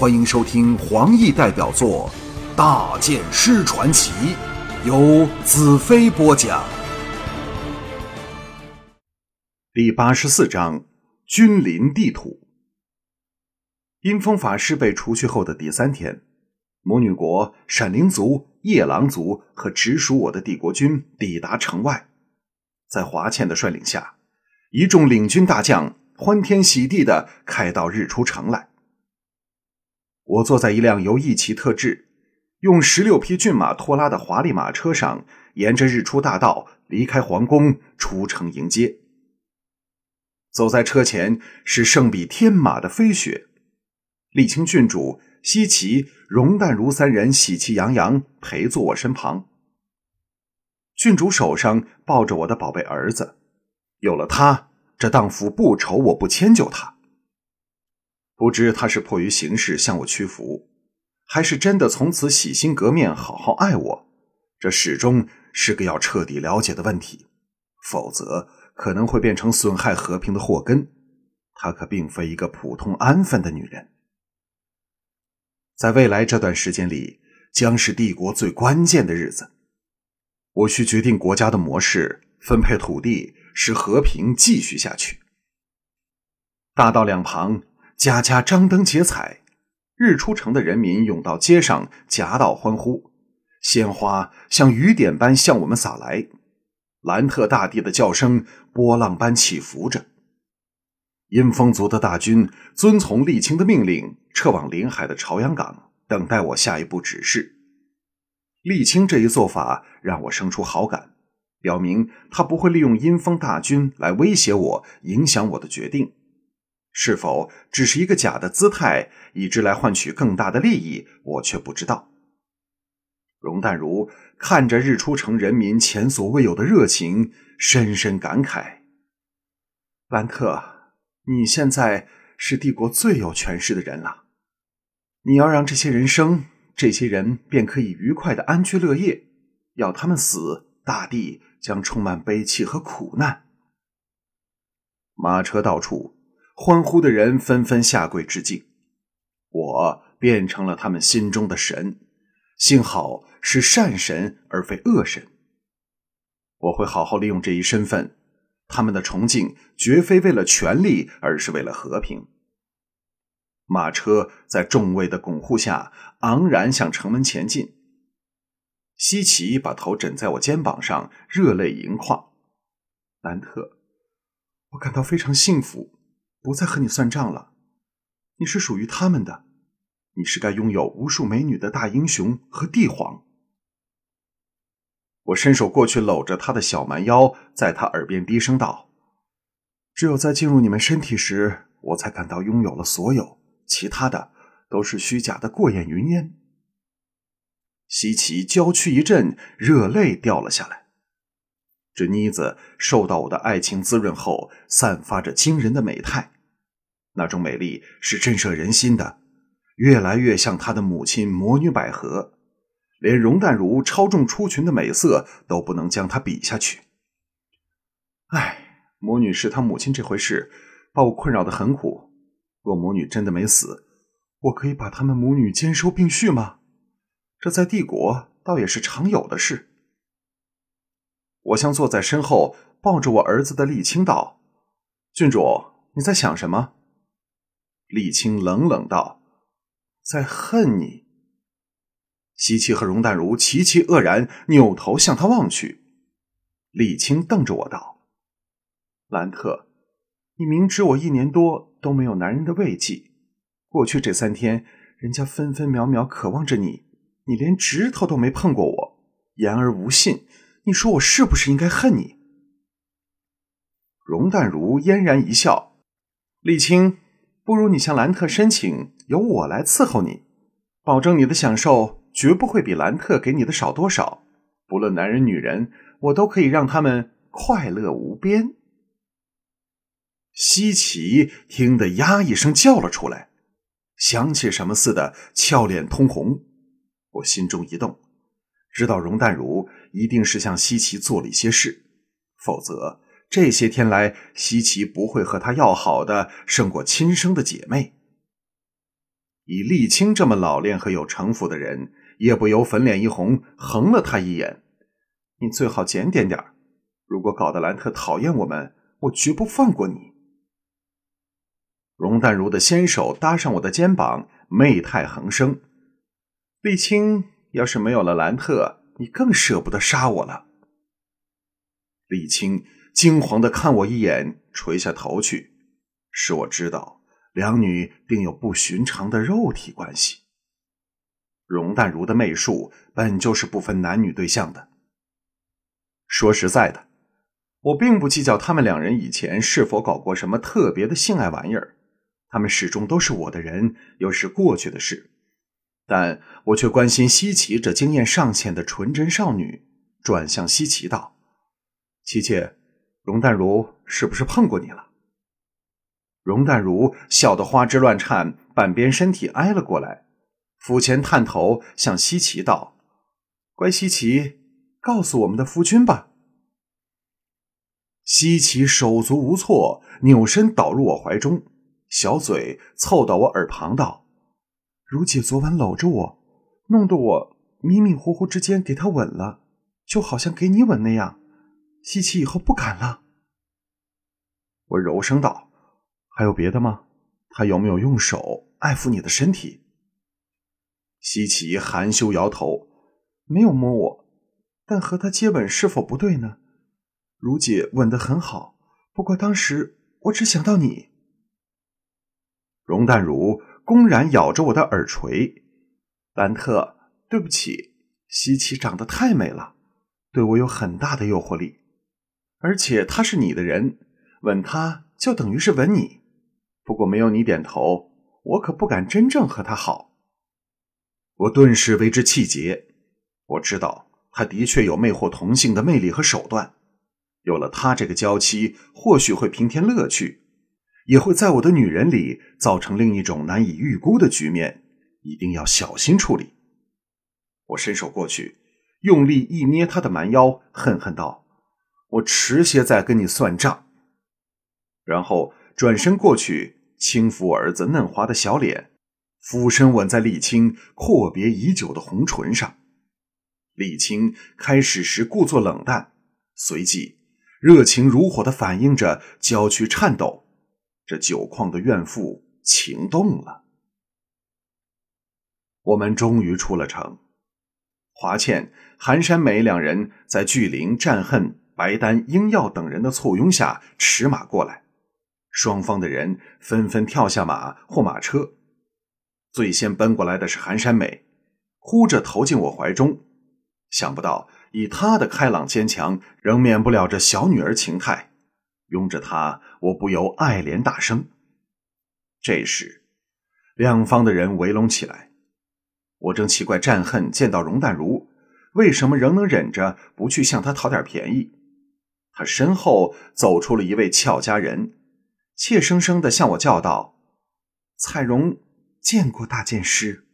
欢迎收听黄奕代表作《大剑师传奇》，由子飞播讲。第八十四章：君临地土。阴风法师被除去后的第三天，魔女国闪灵族、夜狼族和直属我的帝国军抵达城外，在华倩的率领下，一众领军大将欢天喜地的开到日出城来。我坐在一辆由义骑特制、用十六匹骏马拖拉的华丽马车上，沿着日出大道离开皇宫，出城迎接。走在车前是胜比天马的飞雪，丽青郡主、西岐、容淡如三人喜气洋洋陪坐我身旁。郡主手上抱着我的宝贝儿子，有了他，这荡妇不愁我不迁就他。不知他是迫于形势向我屈服，还是真的从此洗心革面好好爱我，这始终是个要彻底了解的问题。否则可能会变成损害和平的祸根。她可并非一个普通安分的女人。在未来这段时间里，将是帝国最关键的日子。我需决定国家的模式，分配土地，使和平继续下去。大道两旁。家家张灯结彩，日出城的人民涌到街上，夹道欢呼，鲜花像雨点般向我们洒来，兰特大地的叫声波浪般起伏着。阴风族的大军遵从沥青的命令，撤往临海的朝阳港，等待我下一步指示。沥青这一做法让我生出好感，表明他不会利用阴风大军来威胁我，影响我的决定。是否只是一个假的姿态，以之来换取更大的利益，我却不知道。容淡如看着日出城人民前所未有的热情，深深感慨：“兰特，你现在是帝国最有权势的人了。你要让这些人生，这些人便可以愉快的安居乐业；要他们死，大地将充满悲戚和苦难。”马车到处。欢呼的人纷纷下跪致敬，我变成了他们心中的神，幸好是善神而非恶神。我会好好利用这一身份，他们的崇敬绝非为了权力，而是为了和平。马车在众位的拱护下昂然向城门前进。西奇把头枕在我肩膀上，热泪盈眶。兰特，我感到非常幸福。不再和你算账了，你是属于他们的，你是该拥有无数美女的大英雄和帝皇。我伸手过去搂着他的小蛮腰，在他耳边低声道：“只有在进入你们身体时，我才感到拥有了所有，其他的都是虚假的过眼云烟。”西奇娇躯一震，热泪掉了下来。这妮子受到我的爱情滋润后，散发着惊人的美态，那种美丽是震慑人心的，越来越像她的母亲魔女百合，连容淡如超重出群的美色都不能将她比下去。唉，魔女是她母亲这回事，把我困扰的很苦。若魔女真的没死，我可以把她们母女兼收并蓄吗？这在帝国倒也是常有的事。我向坐在身后抱着我儿子的沥青道：“郡主，你在想什么？”沥青冷冷道：“在恨你。”西岐和容淡如齐齐愕然，扭头向他望去。沥青瞪着我道：“兰特，你明知我一年多都没有男人的慰藉，过去这三天，人家分分秒秒渴望着你，你连指头都没碰过我，言而无信。”你说我是不是应该恨你？容淡如嫣然一笑，沥青，不如你向兰特申请，由我来伺候你，保证你的享受绝不会比兰特给你的少多少。不论男人女人，我都可以让他们快乐无边。西岐听得呀一声叫了出来，想起什么似的，俏脸通红。我心中一动。知道容淡如一定是向西岐做了一些事，否则这些天来西岐不会和他要好的胜过亲生的姐妹。以沥青这么老练和有城府的人，也不由粉脸一红，横了他一眼：“你最好检点点如果搞得兰特讨厌我们，我绝不放过你。”容淡如的纤手搭上我的肩膀，媚态横生：“沥青要是没有了兰特，你更舍不得杀我了。”李青惊惶的看我一眼，垂下头去，使我知道两女定有不寻常的肉体关系。容淡如的媚术本就是不分男女对象的。说实在的，我并不计较他们两人以前是否搞过什么特别的性爱玩意儿。他们始终都是我的人，又是过去的事，但我却关心西岐这经验尚浅的纯真少女。转向西岐道：“琪琪，容淡如是不是碰过你了？”容淡如笑得花枝乱颤，半边身体挨了过来，俯前探头向西岐道：“乖西岐，告诉我们的夫君吧。”西岐手足无措，扭身倒入我怀中。小嘴凑到我耳旁道：“如姐昨晚搂着我，弄得我迷迷糊糊之间给她吻了，就好像给你吻那样。西岐以后不敢了。”我柔声道：“还有别的吗？他有没有用手爱抚你的身体？”西岐含羞摇头：“没有摸我，但和他接吻是否不对呢？如姐吻得很好，不过当时我只想到你。”容淡如公然咬着我的耳垂，兰特，对不起，西奇长得太美了，对我有很大的诱惑力，而且她是你的人，吻她就等于是吻你。不过没有你点头，我可不敢真正和她好。我顿时为之气结，我知道他的确有魅惑同性的魅力和手段，有了他这个娇妻，或许会平添乐趣。也会在我的女人里造成另一种难以预估的局面，一定要小心处理。我伸手过去，用力一捏她的蛮腰，恨恨道：“我迟些再跟你算账。”然后转身过去，轻抚儿子嫩滑的小脸，俯身吻在沥青阔别已久的红唇上。沥青开始时故作冷淡，随即热情如火的反应着，娇躯颤抖。这酒矿的怨妇情动了。我们终于出了城，华倩、韩山美两人在巨灵、战恨、白丹、英耀等人的簇拥下驰马过来，双方的人纷纷跳下马或马车。最先奔过来的是韩山美，哭着投进我怀中。想不到以她的开朗坚强，仍免不了这小女儿情态。拥着他，我不由爱怜大声。这时，两方的人围拢起来。我正奇怪战恨见到容淡如，为什么仍能忍着不去向他讨点便宜。他身后走出了一位俏佳人，怯生生的向我叫道：“彩荣见过大剑师。”